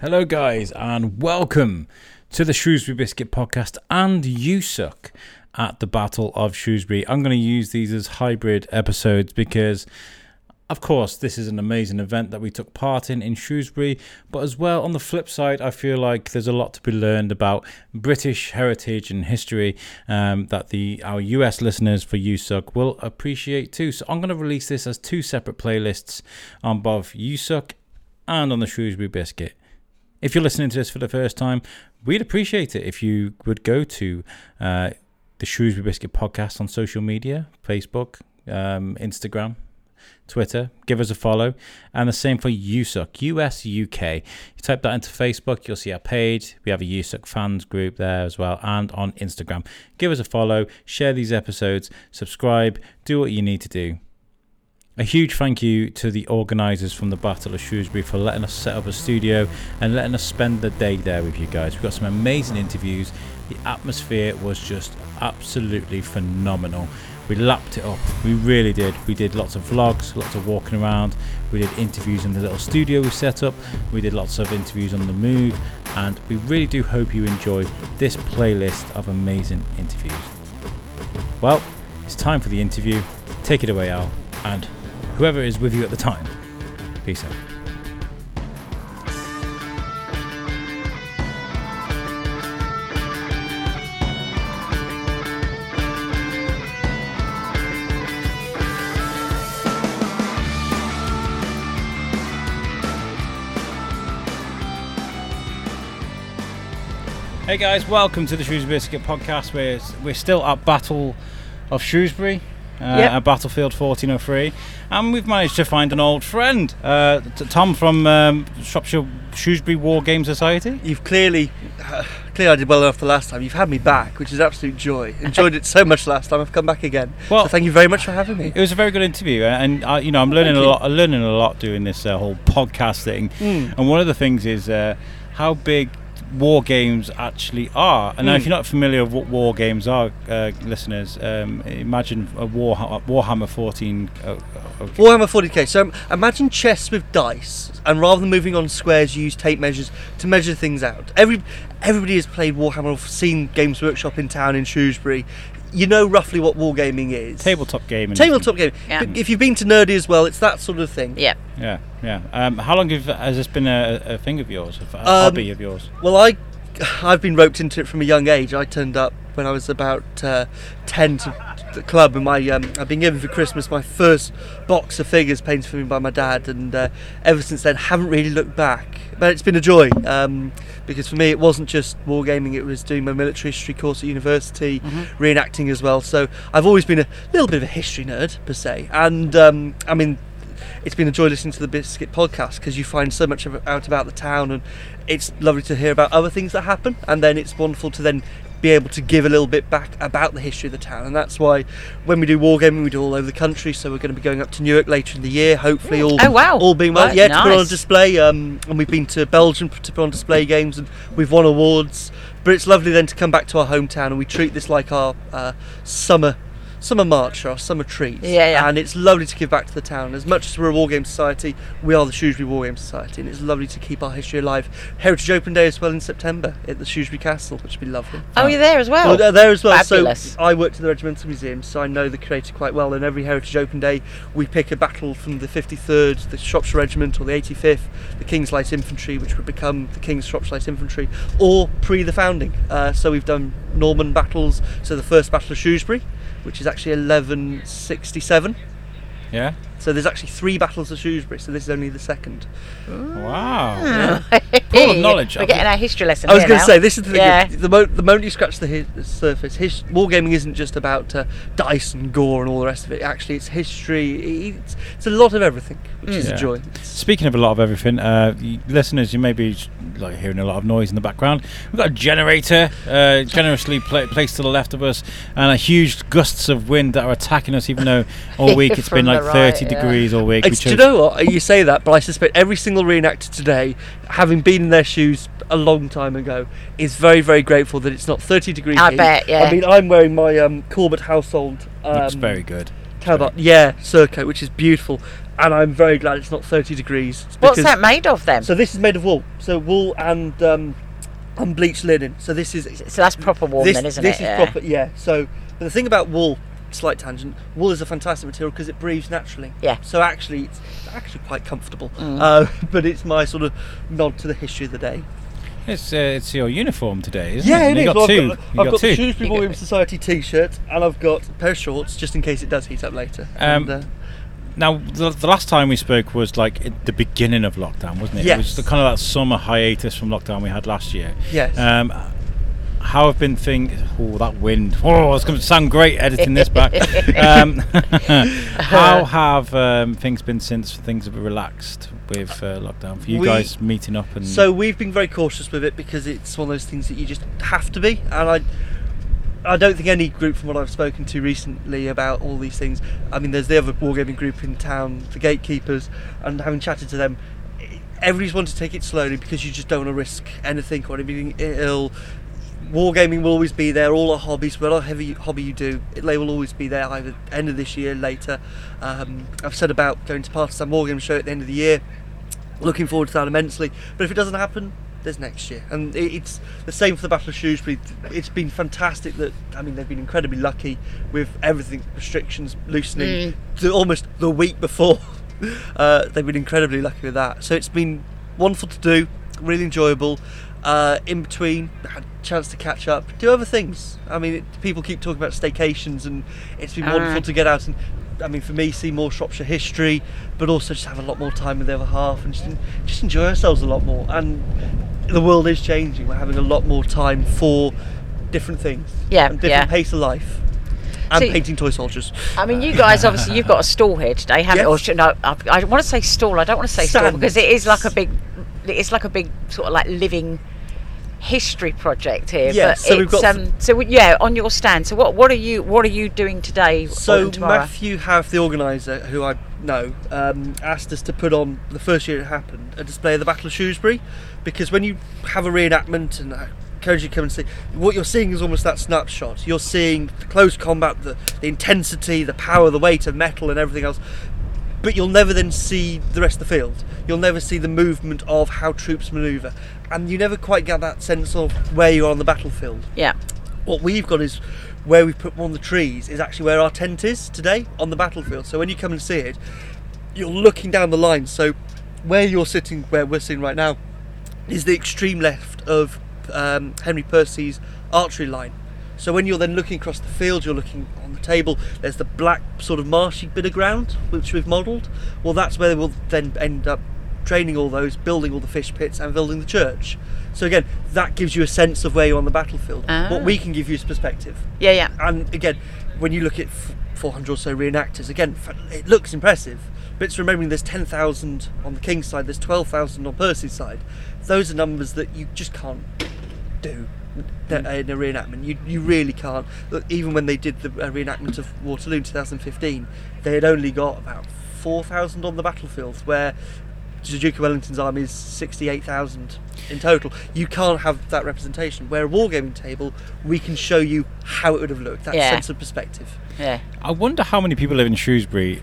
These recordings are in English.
Hello, guys, and welcome to the Shrewsbury Biscuit podcast and USUK at the Battle of Shrewsbury. I'm going to use these as hybrid episodes because, of course, this is an amazing event that we took part in in Shrewsbury, but as well, on the flip side, I feel like there's a lot to be learned about British heritage and history um, that the our US listeners for USUK will appreciate too. So I'm going to release this as two separate playlists on both USUK and on the Shrewsbury Biscuit. If you're listening to this for the first time, we'd appreciate it if you would go to uh, the Shrewsbury Biscuit podcast on social media Facebook, um, Instagram, Twitter. Give us a follow. And the same for USUK, US UK. You type that into Facebook, you'll see our page. We have a USUK fans group there as well, and on Instagram. Give us a follow, share these episodes, subscribe, do what you need to do. A huge thank you to the organisers from the Battle of Shrewsbury for letting us set up a studio and letting us spend the day there with you guys. We've got some amazing interviews. The atmosphere was just absolutely phenomenal. We lapped it up. We really did. We did lots of vlogs, lots of walking around. We did interviews in the little studio we set up. We did lots of interviews on the move. And we really do hope you enjoy this playlist of amazing interviews. Well, it's time for the interview. Take it away, Al. And whoever is with you at the time. Peace out. Hey guys, welcome to the Shrewsbury Biscuit podcast. We're, we're still at Battle of Shrewsbury, uh, Yep. at Battlefield 1403, and we've managed to find an old friend, uh, t- Tom from um, Shropshire Shrewsbury War Game Society. You've clearly, uh, clearly I did well enough the last time. You've had me back, which is absolute joy. Enjoyed it so much last time. I've come back again. Well- so thank you very much for having me. It was a very good interview, and uh, you know I'm learning Thank a lot. I'm learning a lot doing this uh, whole podcast thing. Mm. And one of the things is uh, how big war games actually are. And now, if Mm. you're not familiar with what war games are, uh, listeners, um, imagine a war Warhammer 14. Uh, okay. Warhammer 40k. So um, imagine chess with dice, and rather than moving on squares, you use tape measures to measure things out. Every everybody has played Warhammer or seen Games Workshop in town in Shrewsbury. You know roughly what wargaming is. Tabletop gaming. Tabletop gaming. Yeah. But if you've been to Nerdy as well, it's that sort of thing. Yeah. Yeah, yeah. Um, how long have, has this been a, a thing of yours, a Um, hobby of yours? Well, I, I've been roped into it from a young age. I turned up when I was about uh, ten to the club, and my um, I've been given for Christmas my first box of figures painted for me by my dad, and uh, ever since then haven't really looked back. But it's been a joy um, because for me it wasn't just wargaming; it was doing my military history course at university, reenacting as well. So I've always been a little bit of a history nerd per se, and um, I mean it's been a joy listening to the Biscuit podcast because you find so much out about the town, and it's lovely to hear about other things that happen. And then it's wonderful to then be able to give a little bit back about the history of the town. And that's why when we do wargaming, we do all over the country. So we're going to be going up to Newark later in the year, hopefully all Oh, wow. all being well. Yeah, to put on display. Um, and we've been to Belgium to put on display games, and we've won awards. But it's lovely then to come back to our hometown, and we treat this like our uh, summer. Summer march, our summer treat, Yeah, yeah. and it's lovely to give back to the town. As much as we're a war game society, we are the Shrewsbury War Game Society, and it's lovely to keep our history alive. Heritage Open Day as well in September at the Shrewsbury Castle, which would be lovely. Oh, you're there as well. Well, there as well. Fabulous. So I worked at the Regimental Museum, so I know the creator quite well. And every Heritage Open Day, we pick a battle from the 53rd, the Shropshire Regiment, or the 85th, the King's Light Infantry, which would become the King's Shropshire Light Infantry, or pre the founding. Uh, so we've done Norman battles. So the first Battle of Shrewsbury, which is actually 1167. Yeah. So there's actually three battles of Shrewsbury. So this is only the second. Wow. Full Full of knowledge. We're getting our history lesson. I was going to say this is the thing. Yeah. The, mo- the moment you scratch the, hi- the surface, his- wargaming isn't just about uh, dice and gore and all the rest of it. Actually, it's history. It's, it's a lot of everything, which is Yeah. a joy. Speaking of a lot of everything, uh, y- listeners, you may be like hearing a lot of noise in the background. We've got a generator uh, generously pla- placed to the left of us, and a huge gusts of wind that are attacking us. Even though all week it's been like the 30 right, yeah. Degrees all week. We do you know what? You say that, but I suspect every single reenactor today, having been in their shoes a long time ago, is very, very grateful that it's not 30 degrees. I heat. bet, yeah. I mean, I'm wearing my um, Corbett household. Um, Looks very good. Tower yeah, surcoat, which is beautiful, and I'm very glad it's not 30 degrees. What's that made of then? So, So this is made of wool, so wool and um, unbleached linen. So this is so that's proper wool, this, then, isn't it? this it? is yeah. proper, yeah. So but the thing about wool, slight tangent, wool is a fantastic material because it breathes naturally. Yeah. Mm. So actually, it's actually quite comfortable. Uh, but it's my sort of nod to the history of the day. It's uh, it's your uniform today, isn't Yeah, it? it you is. got Well, two. I've got, you I've got got the two. Shrewsbury You got- Wargames Society T-shirt, and I've got a pair of shorts just in case it does heat up later. Um, and, uh, Now, the, the last time we spoke was like at the beginning of lockdown, wasn't it? It was the, kind of that summer hiatus from lockdown we had last year. yes. Um, how have been things? Oh, that wind! Oh, it's going to sound great editing this back. um, how have um, things been since things have relaxed with uh, lockdown for you We- guys meeting up and? So we've been very cautious with it because it's one of those things that you just have to be, and I. I don't think any group from what I've spoken to recently about all these things. I mean, there's the other wargaming group in town, the Gatekeepers, and having chatted to them, everybody's wanting to take it slowly because you just don't want to risk anything or anything ill. Wargaming will always be there. All our hobbies, whatever heavy hobby you do, they will always be there. Either end of this year, later. Um, I've said about going to part of Partizan Wargame show at the end of the year looking forward to that immensely. But if it doesn't happen, there's next year, and it's the same for the Battle of Shrewsbury. It's been fantastic that I mean they've been incredibly lucky with everything restrictions loosening to almost the week before. Uh, they've been incredibly lucky with that. So it's been wonderful to do, really enjoyable. Uh, in between, had a chance to catch up, do other things. I mean, it, people keep talking about staycations, and it's been wonderful to get out and I mean, for me, see more Shropshire history, but also just have a lot more time with the other half and just, just enjoy ourselves a lot more. And the world is changing. We're having a lot more time for different things. Yeah, And different yeah. pace of life. And See- painting toy soldiers. I mean, you guys obviously you've got a stall here today, haven't you? Or no, I, I want to say stall. I don't want to say stall because it is like a big, it's like a big sort of like living history project here. Yeah, but so we've got- um, so we- yeah, on your stand. So what what are you what are you doing today? So? Matthew Howarth, the organiser, who I know, um, asked us to put on the first year it happened a display of the Battle of Shrewsbury, because when you have a reenactment and I encourage you to come and see, what you're seeing is almost that snapshot. You're seeing the close combat, the, the intensity, the power, the weight of metal, and everything else. But you'll never then see the rest of the field. You'll never see the movement of how troops manoeuvre, and you never quite get that sense of where you are on the battlefield yeah, what we've got is where we've put one of the trees is actually where our tent is today on the battlefield. So when you come and see it, you're looking down the line. So where you're sitting, where we're sitting right now, is the extreme left of um, Henry Percy's archery line. So when you're then looking across the field, you're looking on the table. There's the black sort of marshy bit of ground which we've modelled. Well, that's where we'll then end up training all those, building all the fish pits, and building the church. So again, that gives you a sense of where you're on the battlefield. Ah. What we can give you is perspective. yeah, yeah. And again, when you look at 400 or so reenactors, again, it looks impressive. But it's remembering there's 10,000 on the King's side, there's 12,000 on Percy's side. Those are numbers that you just can't do in a reenactment. You, you really can't. Look, Even when they did the uh, reenactment of Waterloo in 2015, they had only got about 4,000 on the battlefield, where the Duke of Wellington's army is 68,000 in total. You can't have that representation. Where a wargaming table, we can show you how it would have looked, that Yeah. sense of perspective. Yeah. I wonder how many people live in Shrewsbury.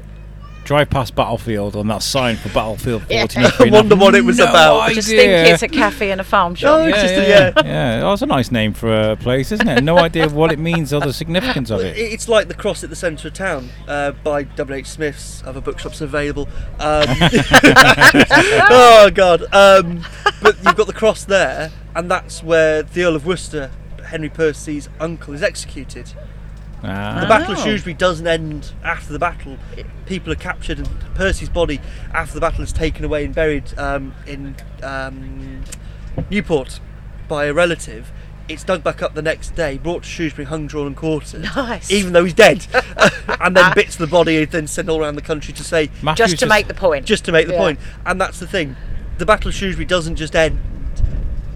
Drive past Battlefield on that sign for Battlefield Yeah. 43. I wonder what it was no about. I just think it's a cafe and a farm shop. Oh, yeah, just a- yeah, yeah. yeah. Oh, that's a nice name for a place, isn't it? No idea what it means or the significance of it. It's like the cross at the centre of town uh, by W. H. Smith's. Other bookshops available. Um, oh God! Um, but you've got the cross there, and that's where the Earl of Worcester, Henry Percy's uncle, is executed. Ah. The Battle of Oh. Shrewsbury doesn't end after the battle. People are captured, and Percy's body, after the battle, is taken away and buried um, in um, Newport by a relative. It's dug back up the next day, brought to Shrewsbury, hung, drawn, and quartered. Nice. Even though he's dead, and then bits of the body are then sent all around the country to say, Matthew's just to make the point. just to make the Yeah. point. And that's the thing. The Battle of Shrewsbury doesn't just end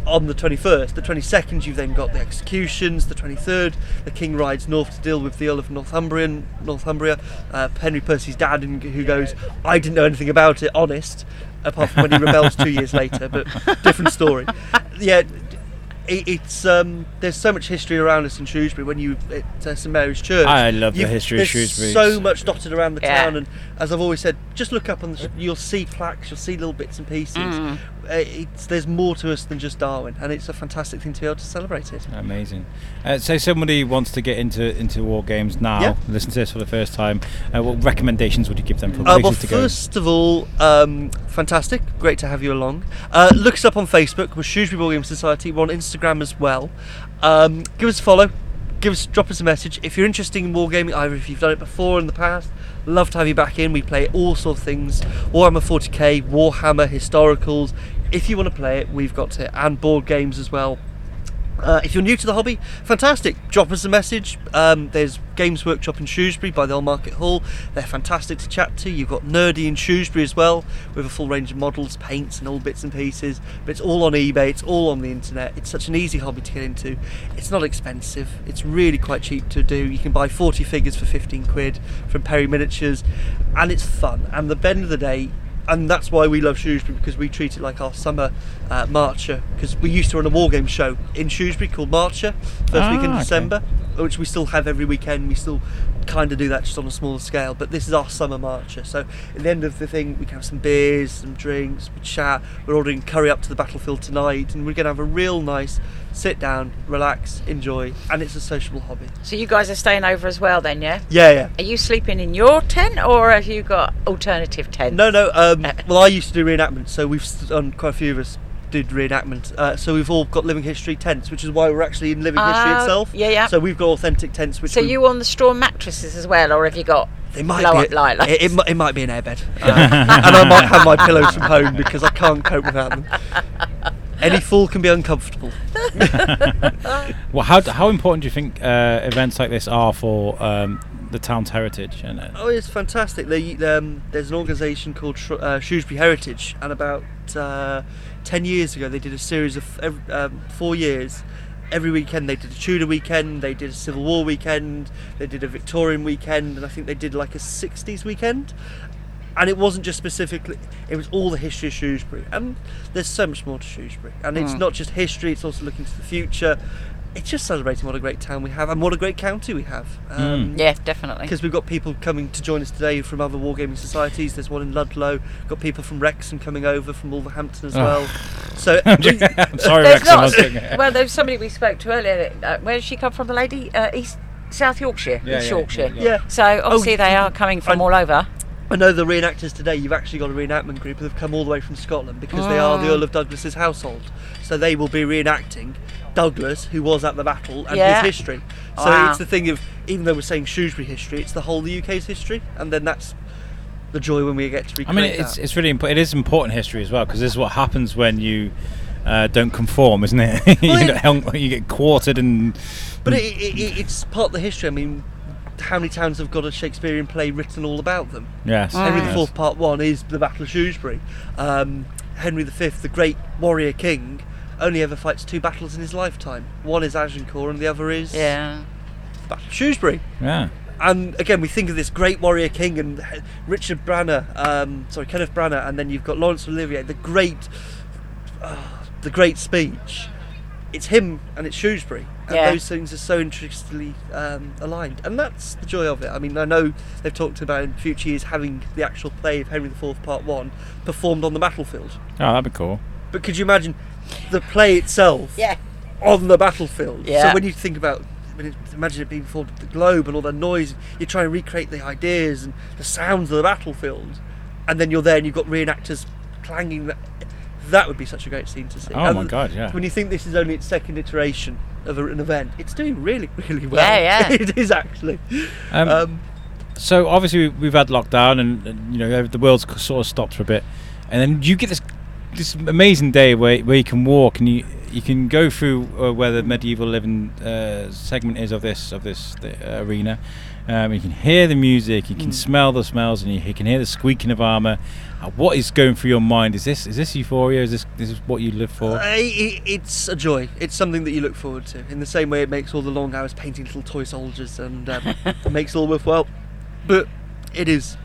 on the 21st. The 22nd, you've then got the executions. The 23rd, the King rides north to deal with the Earl of Northumbrian, Northumbria, uh, Henry Percy's dad, and who goes, I didn't know anything about it, honest, apart from when he rebels two years later, but different story. Yeah, it, it's um, there's so much history around us in Shrewsbury. When you at uh, St Mary's Church, I love the history of Shrewsbury. So much dotted around the Yeah. town, and as I've always said, just look up on the. sh- You'll see plaques, you'll see little bits and pieces. Mm. Uh, it's, there's more to us than just Darwin, and it's a fantastic thing to be able to celebrate it. Amazing. Uh, so somebody wants to get into into war games now, Yeah. listen to this for the first time. Uh, what recommendations would you give them for Uh, places well, to go? first of all, um, fantastic, great to have you along. Uh, look us up on Facebook. We're Shrewsbury Board Game Society. We're on Instagram as well. Um, give us a follow. Give us, drop us a message if you're interested in wargaming. Either if you've done it before in the past, love to have you back in. We play all sorts of things: Warhammer 40k, Warhammer historicals. If you want to play it, we've got it, and board games as well. Uh, if you're new to the hobby, fantastic. Drop us a message. Um, there's Games Workshop in Shrewsbury by the Old Market Hall. They're fantastic to chat to. You've got Nerdy in Shrewsbury as well, with a full range of models, paints, and all bits and pieces. But it's all on eBay. It's all on the internet. It's such an easy hobby to get into. It's not expensive. It's really quite cheap to do. You can buy 40 figures for 15 quid from Perry Miniatures, and it's fun. And the end of the day, and that's why we love Shrewsbury because we treat it like our summer uh, marcher. Because we used to run a war game show in Shrewsbury called Marcher, first week in Ah, okay. December, which we still have every weekend. We still kind of do that just on a smaller scale, but this is our summer marcher. So at the end of the thing, we can have some beers, some drinks, we chat. We're ordering curry up to the battlefield tonight, and we're going to have a real nice sit down, relax, enjoy, and it's a sociable hobby. So you guys are staying over as well, then, yeah? Yeah, yeah. Are you sleeping in your tent, or have you got alternative tents? No, no. Um, well, I used to do reenactments, so we've done quite a few of us did reenactment. Uh, so we've all got living history tents, which is why we're actually in living history Oh, itself. yeah, yeah. So we've got authentic tents, which So we- you on the straw mattresses as well, or have you got they might blow be up light it, it, it might be an airbed, uh, and I might have my pillows from home because I can't cope without them. Any fool can be uncomfortable. Well, how how important do you think uh, events like this are for um, the town's heritage? And uh, Oh, it's fantastic. They, um, there's an organisation called Shrew- uh, Shrewsbury Heritage, and about uh, ten years ago, they did a series of um, four years. Every weekend, they did a Tudor weekend, they did a Civil War weekend, they did a Victorian weekend, and I think they did like a '60s weekend. And it wasn't just specifically; it was all the history of Shrewsbury. And there's so much more to Shrewsbury, and it's Mm. not just history; it's also looking to the future. It's just celebrating what a great town we have and what a great county we have. Um, Yeah, definitely. because we've got people coming to join us today from other wargaming societies. There's one in Ludlow. Got people from Wrexham coming over from Wolverhampton as Oh. well. So I'm sorry, There's not. well, there was somebody we spoke to earlier. Uh, where did she come from? The lady, uh, East South Yorkshire, Yeah, East yeah, Yorkshire. yeah, yeah, So obviously Oh, they are coming from and- all over. I know the reenactors today. You've actually got a reenactment group that have come all the way from Scotland because they are the Ah. Earl of Douglas's household. So they will be reenacting Douglas, who was at the battle, and Yeah. his history. So Wow. it's the thing of even though we're saying Shrewsbury history, it's the whole of the UK's history, and then that's the joy when we get to I recreate mean, it's that. it's really important. It is important history as well because this is what happens when you uh, don't conform, isn't it? you, Well, it- get, hung- you get quartered and But it, it, it, it's part of the history. I mean, how many towns have got a Shakespearean play written all about them? yes, Mm. Henry yes. IV, Part One, is the Battle of Shrewsbury. Um, Henry V, the great warrior king, only ever fights two battles in his lifetime. One is Agincourt, and the other is Yeah. Battle of Shrewsbury. Yeah, And again, we think of this great warrior king and Richard Branagh, um, sorry, Kenneth Branagh, and then you've got Laurence Olivier, the great, uh, the great speech. It's him and it's Shrewsbury, and Yeah. those things are so intricately um, aligned, and that's the joy of it. I mean, I know they've talked about in future years having the actual play of Henry IV Part One performed on the battlefield. oh, that'd be cool. But could you imagine the play itself Yeah. on the battlefield. Yeah. So when you think about, when it, imagine it being performed at the Globe and all the noise, you try and recreate the ideas and the sounds of the battlefield, and then you're there and you've got reenactors clanging. That, that would be such a great scene to see. Oh And my God, yeah. When you think this is only its second iteration of a, an event, it's doing really, really well. Yeah, yeah. it is actually. Um, Um, So obviously we've had lockdown and, and you know the world's sort of stopped for a bit, and then you get this this amazing day where where you can walk and you you can go through uh, where the medieval living uh, segment is of this of this the, uh, arena. Um, you can hear the music, you can Mm. smell the smells, and you, you can hear the squeaking of armor. Uh, what is going through your mind? Is this is this euphoria? Is this this is what you live for? Uh, it's a joy. It's something that you look forward to. In the same way, it makes all the long hours painting little toy soldiers and um, makes it all worthwhile. But it is,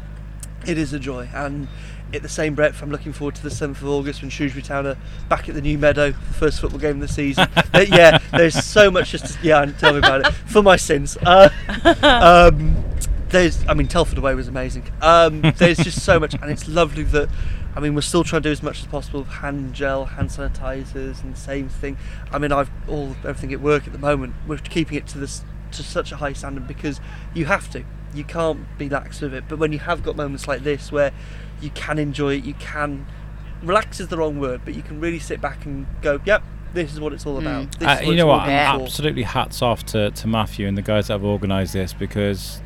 it is a joy, and at the same breath, I'm looking forward to the 7th of August when Shrewsbury Town are back at the new meadow, the first football game of the season. But yeah, there's so much just to, yeah, tell me about it for my sins. Uh, um, there's, I mean, Telford away was amazing. Um, there's just so much, and it's lovely that. I mean, we're still trying to do as much as possible with hand gel, hand sanitizers, and the same thing. I mean, I've all everything at work at the moment. We're keeping it to this to such a high standard because you have to. You can't be lax with it. But when you have got moments like this where you can enjoy it, you can relax is the wrong word, but you can really sit back and go, "Yep, this is what it's all about." This Uh, is you know what? Yeah. I'm absolutely hats off to, to Matthew and the guys that have organised this because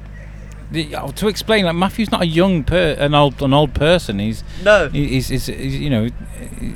the, oh, to explain, like Matthew's not a young per, an old an old person. He's No, he's, he's, he's you know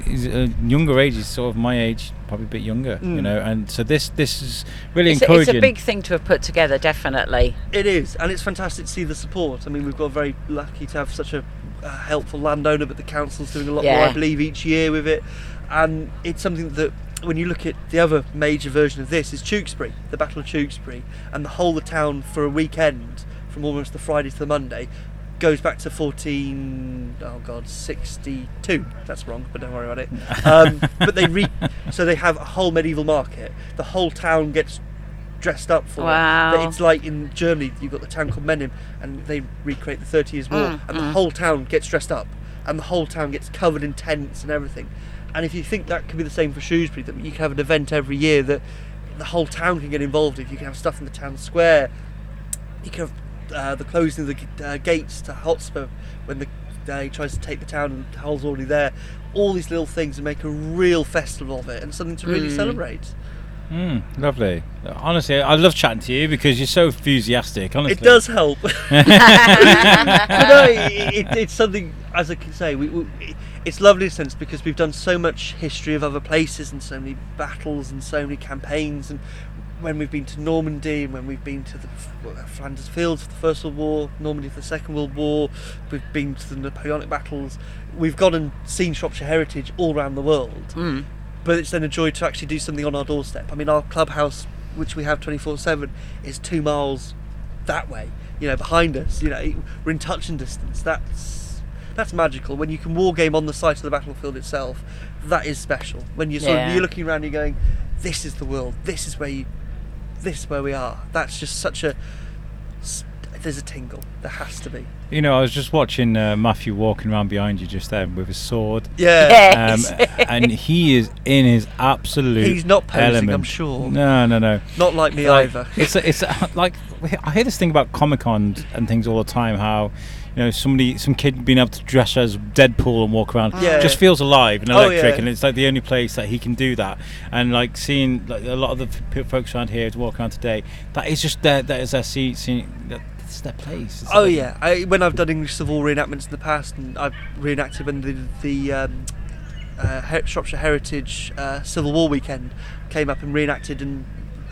he's a younger age. He's sort of my age, probably a bit younger. You Mm. know, and so this this is really It's a, it's a big thing to have put together, definitely. It is, and it's fantastic to see the support. I mean, we've got very lucky to have such a, uh helpful landowner, but the council's doing a lot more, I believe, each year with it. And it's something that, when you look at the other major version of this, is Tewkesbury, the Battle of Tewkesbury, and the whole of town for a weekend, from almost the Friday to the Monday, goes back to 14, oh god, 62. That's wrong, but don't worry about it. Um, but they re, so they have a whole medieval market. The whole town gets dressed up for. Wow. But It's like in Germany, you've got the town called Memmingen, and they recreate the Thirty Years' War, Mm, and the mm. whole town gets dressed up, and the whole town gets covered in tents and everything. And if you think that could be the same for Shrewsbury, that you can have an event every year that the whole town can get involved in. You can have stuff in the town square. You can have uh, the closing of the uh, gates to Hotspur when the uh, he tries to take the town and Hal's already there. All these little things and make a real festival of it and something to really Mm. celebrate. Mm, lovely. Honestly, I love chatting to you because you're so enthusiastic. Honestly, It does help. but no, it, it, it's something, as I can say, we, we, it's lovely in a sense because we've done so much history of other places and so many battles and so many campaigns. And when we've been to Normandy and when we've been to the Flanders Fields for the First World War, Normandy for the Second World War, we've been to the Napoleonic battles. We've gone and seen Shropshire heritage all around the world Mm. But it's then a joy to actually do something on our doorstep. I mean, our clubhouse, which we have 24 7, is two miles that way, you know, behind us. You know, we're in touching distance. That's that's magical. When you can war game on the site of the battlefield itself, that is special. When you're sort Yeah. of, you're looking around, and you're going, this is the world. This is where you, this is where we are. That's just such a. s- There's a tingle. There has to be. You know, I was just watching uh, Matthew walking around behind you just then with his sword. Yeah. Um, and he is in his absolute. He's not posing, I'm sure. No, no, no. Not like me Like, either. It's it's like I hear this thing about Comic Con and things all the time. How you know somebody, some kid being able to dress as Deadpool and walk around Yeah. just feels alive and Oh, electric, yeah. and it's like the only place that he can do that. And like seeing like a lot of the f- folks around here to walk around today, that is just their that is their seat. seeing that it's their place. It's Oh like- yeah, I, when I've done English Civil War reenactments in the past, and I've reenacted when the the um, uh, Her- Shropshire Heritage uh, Civil War weekend came up and reenacted, and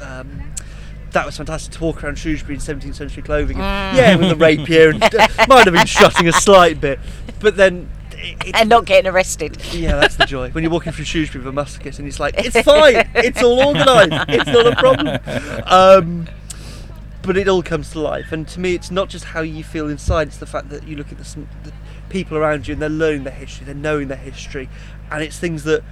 um, that was fantastic to walk around Shrewsbury in 17th century clothing. And, Mm. Yeah, with a rapier, and uh, might have been strutting a slight bit, but then. It, it- and not getting arrested. yeah, that's the joy. When you're walking through Shrewsbury with a musket and it's like, it's fine, it's all organised, it's not a problem. Um, but it all comes to life, and to me, it's not just how you feel inside; it's the fact that you look at the, the people around you and they're learning their history, they're knowing their history, and it's things that,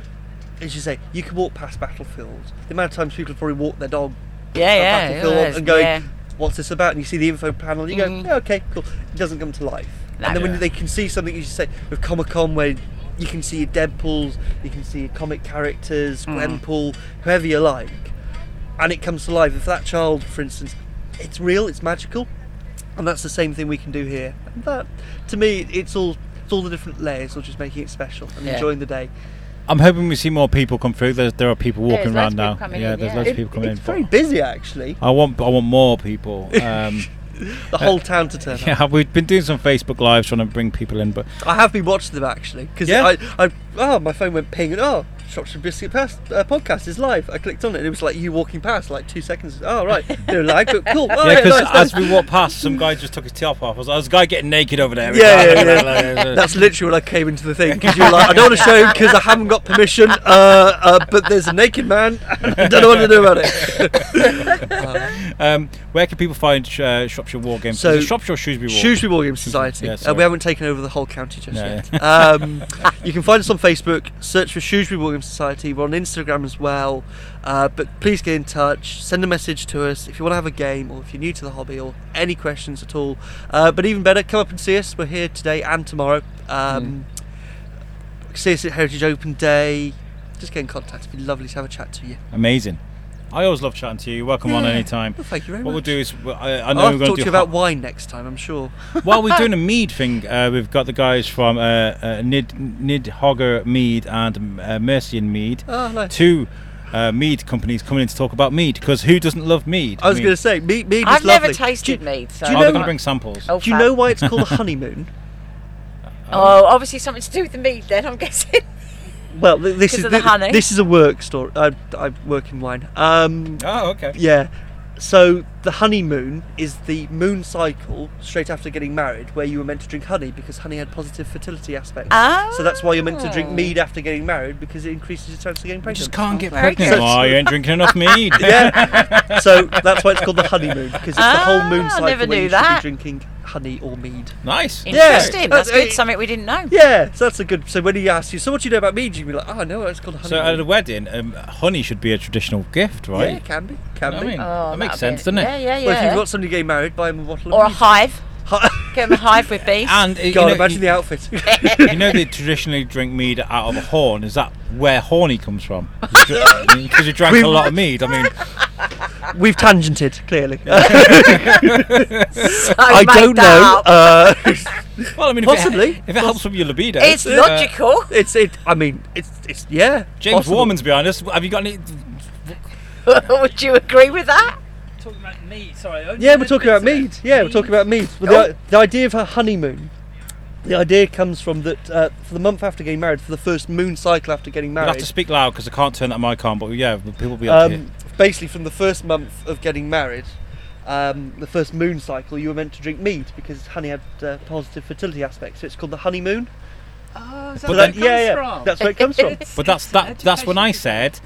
as you say, you can walk past battlefields. The amount of times people have probably walked their dog Yeah, yeah. battlefield was, and going, yeah. what's this about? And you see the info panel, and you Mhm. go, yeah, okay, cool. It doesn't come to life. And then when Yeah. they can see something, you say, with Comic Con, where you can see your Deadpools, you can see your comic characters, Mm. Gwenpool, whoever you like, and it comes to life. If that child, for instance, it's real, it's magical, and that's the same thing we can do here. And that, to me, it's all. It's all the different layers, or just making it special and Yeah. enjoying the day. I'm hoping we see more people come through. There's, there are people walking loads around now. yeah, in, there's yeah. loads of people coming it's in. very busy, actually. I want I want more people. Um, The whole town to turn up. yeah, we've been doing some Facebook lives trying to bring people in, but I have been watching them actually because Yeah? I, I oh, my phone went ping, and oh, Shropshire Biscuit Pass, uh, podcast is live. I clicked on it, and it was like you walking past, like two seconds. Oh, right, no lag, but cool. Oh, Yeah, yeah, because nice, nice. as we walked past, some guy just took his top off. I was like, there's a guy getting naked over there. Yeah, yeah, yeah. That's literally when I came into the thing because you were like, I don't want to show because I haven't got permission, uh, uh, but there's a naked man. I don't know what to do about it. Um, where can people find uh, Shropshire War Games? So, Is it Shropshire or Shrewsbury War? Shrewsbury War Games Society. Yeah, uh, we haven't taken over the whole county just No, yet. Um, you can find us on Facebook. Search for Shrewsbury War Games Society. We're on Instagram as well. Uh, but please get in touch. Send a message to us if you want to have a game or if you're new to the hobby or any questions at all. Uh, but even better, come up and see us. We're here today and tomorrow. Um, See us at Heritage Open Day. Just get in contact. It'd be lovely to have a chat to you. Amazing. I always love chatting to you. Welcome on Yeah. any time. Well, thank you very What we'll do is, well, I, I I'll know we're going to going talk to to you about hot- wine next time, I'm sure. While we're doing a mead thing, uh, we've got the guys from uh, uh, Nid Nid Hogger Mead and uh, Mercian Mead, Oh, nice. two uh, mead companies coming in to talk about mead. Because who doesn't love mead? I was mean, going to say, meat, meat is I've lovely. never tasted do, mead, so do you oh, know- they're going to bring samples. Oh, Do you fab. know why it's called a honeymoon? Oh, obviously something to do with the mead. Then I'm guessing. Well, this is of the thi- honey? this is a work story. I, I work in wine. Um, Oh, okay. yeah. So the honeymoon is the moon cycle straight after getting married, where you were meant to drink honey because honey had positive fertility aspects. So that's why you're meant to drink Oh. mead after getting married because it increases your chance of getting You pregnant. just can't get Very pregnant. good. Oh, you ain't drinking enough mead. yeah. so that's why it's called the honeymoon because it's the whole moon Ah, cycle never where you that. should be drinking honey or mead. Nice. Interesting. That's Uh, good. Something we didn't know. Yeah, so that's a good. So when he asks you, so what do you know about mead? You'd be like, oh, no, it's called honey. So honeymoon. at a wedding, um, honey should be a traditional gift, Yeah, right? it can be, can I be. mean, Oh, that makes sense, doesn't it? Yeah, yeah, yeah. Well, if you've got somebody getting married, buy them a bottle of or a mead. hive. Get them a hive with bees. And uh, you God, know, imagine the outfit. you know they traditionally drink mead out of a horn. Is that where horny comes from? Because you drank a lot of mead. I mean, We've tangented, clearly. So I don't know. Uh, well, I mean, Possibly. if it, if it helps with your libido, It's uh, logical. it's it. I mean, it's it's yeah. James possible. Warman's behind us. Have you got any? Would you agree with that? talking about meat. Sorry. Yeah, we're talking about bits of mead. Yeah, we're talking about mead. Well, Oh. the, the idea of a honeymoon. The idea comes from that uh, for the month after getting married, for the first moon cycle after getting married. You'll have to speak loud because I can't turn that mic on. But yeah, people will be able to hear. Um, basically, from the first month of getting married, um, the first moon cycle, you were meant to drink mead because honey had uh, positive fertility aspects. So it's called the honeymoon. Oh, is that But where then- it yeah, comes yeah, from? that's where it comes from. It's- But that's it's that. That's when I said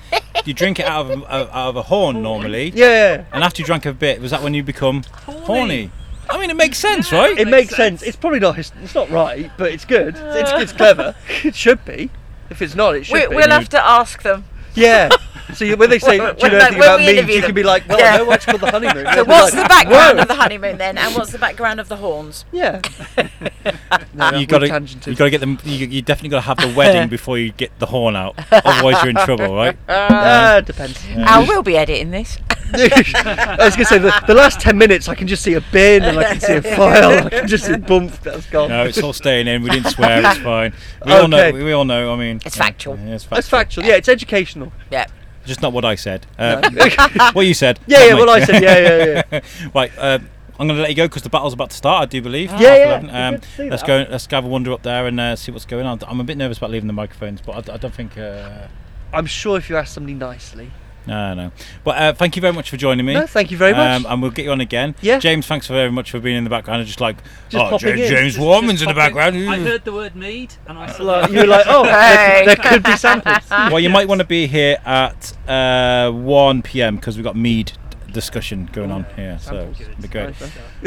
you drink it out of a, out of a horn normally, Yeah, yeah, yeah. and after you drank a bit, was that when you become Horny. horny? I mean, it makes sense, Yeah. right? It Makes makes sense. sense. It's probably not. It's not right, but it's good. It's, it's clever. It should be. If it's not, it should We, be. we'll have to ask them. Yeah. So you, when they say, When- "Do you know anything about we mead?" interview You can be like, "Well, Yeah. I know what's called the honeymoon." So what's like, the background "Whoa." of the honeymoon then, and what's the background of the horns? Yeah. no, you got to you got to get them. You, you definitely got to have the wedding before you get the horn out. Otherwise, you're in trouble, right? Uh, depends. Al will be editing this. I was gonna say the, the last ten minutes, I can just see a bin and I can see a file. I can just see bump. That's gone. No, it's all staying in. We didn't swear. It's fine. We all know. Okay. We all know. I mean, It's yeah, factual. Yeah, it's That's factual. factual. Yeah, it's educational. Yeah. Just not what I said. Uh, what you said. Yeah, yeah. me. Well, I said, yeah, yeah, yeah. right. Uh, I'm going to let you go because the battle's about to start. I do believe. Yeah, yeah, 11. it'd be Um, good to see let's that. go. Let's have a wander up there and uh, see what's going on. I'm a bit nervous about leaving the microphones, but I, I don't think. Uh, I'm sure if you ask somebody nicely. No, no. But uh, thank you very much for joining me. No, thank you very much. Um, and we'll get you on again. Yeah. James, thanks very much for being in the background. And just like, Just oh, James, in. James Warman's in the pop in. background. I heard the word mead, and I said, Like, you were like, oh, Hey. there, there could be samples. well, you might want to be here at uh, 1 p.m. because we've got mead discussion going on here. So it'd be great.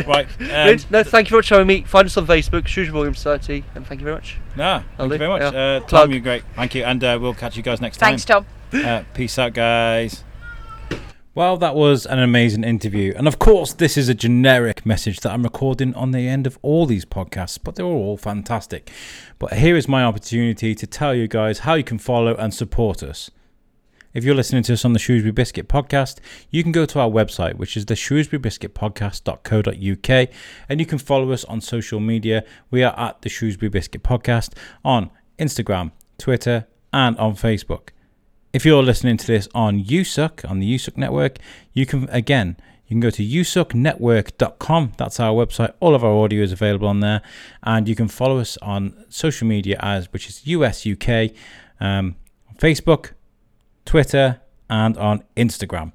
Right. Um, No, thank you very much for having me. Find us on Facebook, Shrewsbury Wargames Society, and thank you very much. nah, thank I'll you do, very much. yeah. Uh, Tom, you're great. Thank you. And uh, we'll catch you guys next time. Thanks. Tom. Uh, peace out, guys. Well, that was an amazing interview. And of course, this is a generic message that I'm recording on the end of all these podcasts, but they're all fantastic. But here is my opportunity to tell you guys how you can follow and support us. If you're listening to us on the Shrewsbury Biscuit podcast, you can go to our website, which is the shrewsburybiscuitpodcast.co.uk, and you can follow us on social media. We are at the Shrewsbury Biscuit Podcast on Instagram, Twitter, and on Facebook. If you're listening to this on USUK, on the USUK network, you can, again, you can go to usuknetwork.com. That's our website. All of our audio is available on there. And you can follow us on social media as which is USUK, um, Facebook, Twitter, and on Instagram.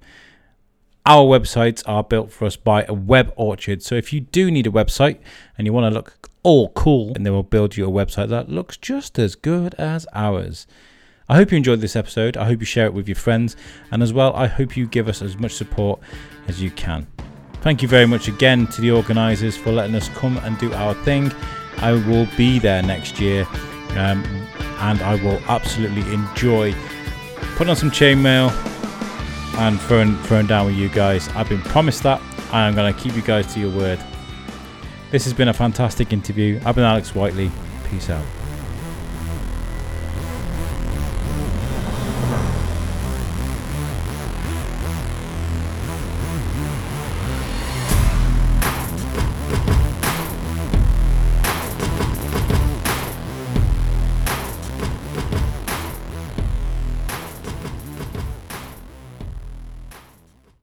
Our websites are built for us by a web orchard. So if you do need a website and you want to look all cool, and they will build you a website that looks just as good as ours. I hope you enjoyed this episode. I hope you share it with your friends. And as well, I hope you give us as much support as you can. Thank you very much again to the organisers for letting us come and do our thing. I will be there next year um, and I will absolutely enjoy putting on some chainmail and throwing, throwing down with you guys. I've been promised that. and I am going to keep you guys to your word. This has been a fantastic interview. I've been Alex Whiteley. Peace out.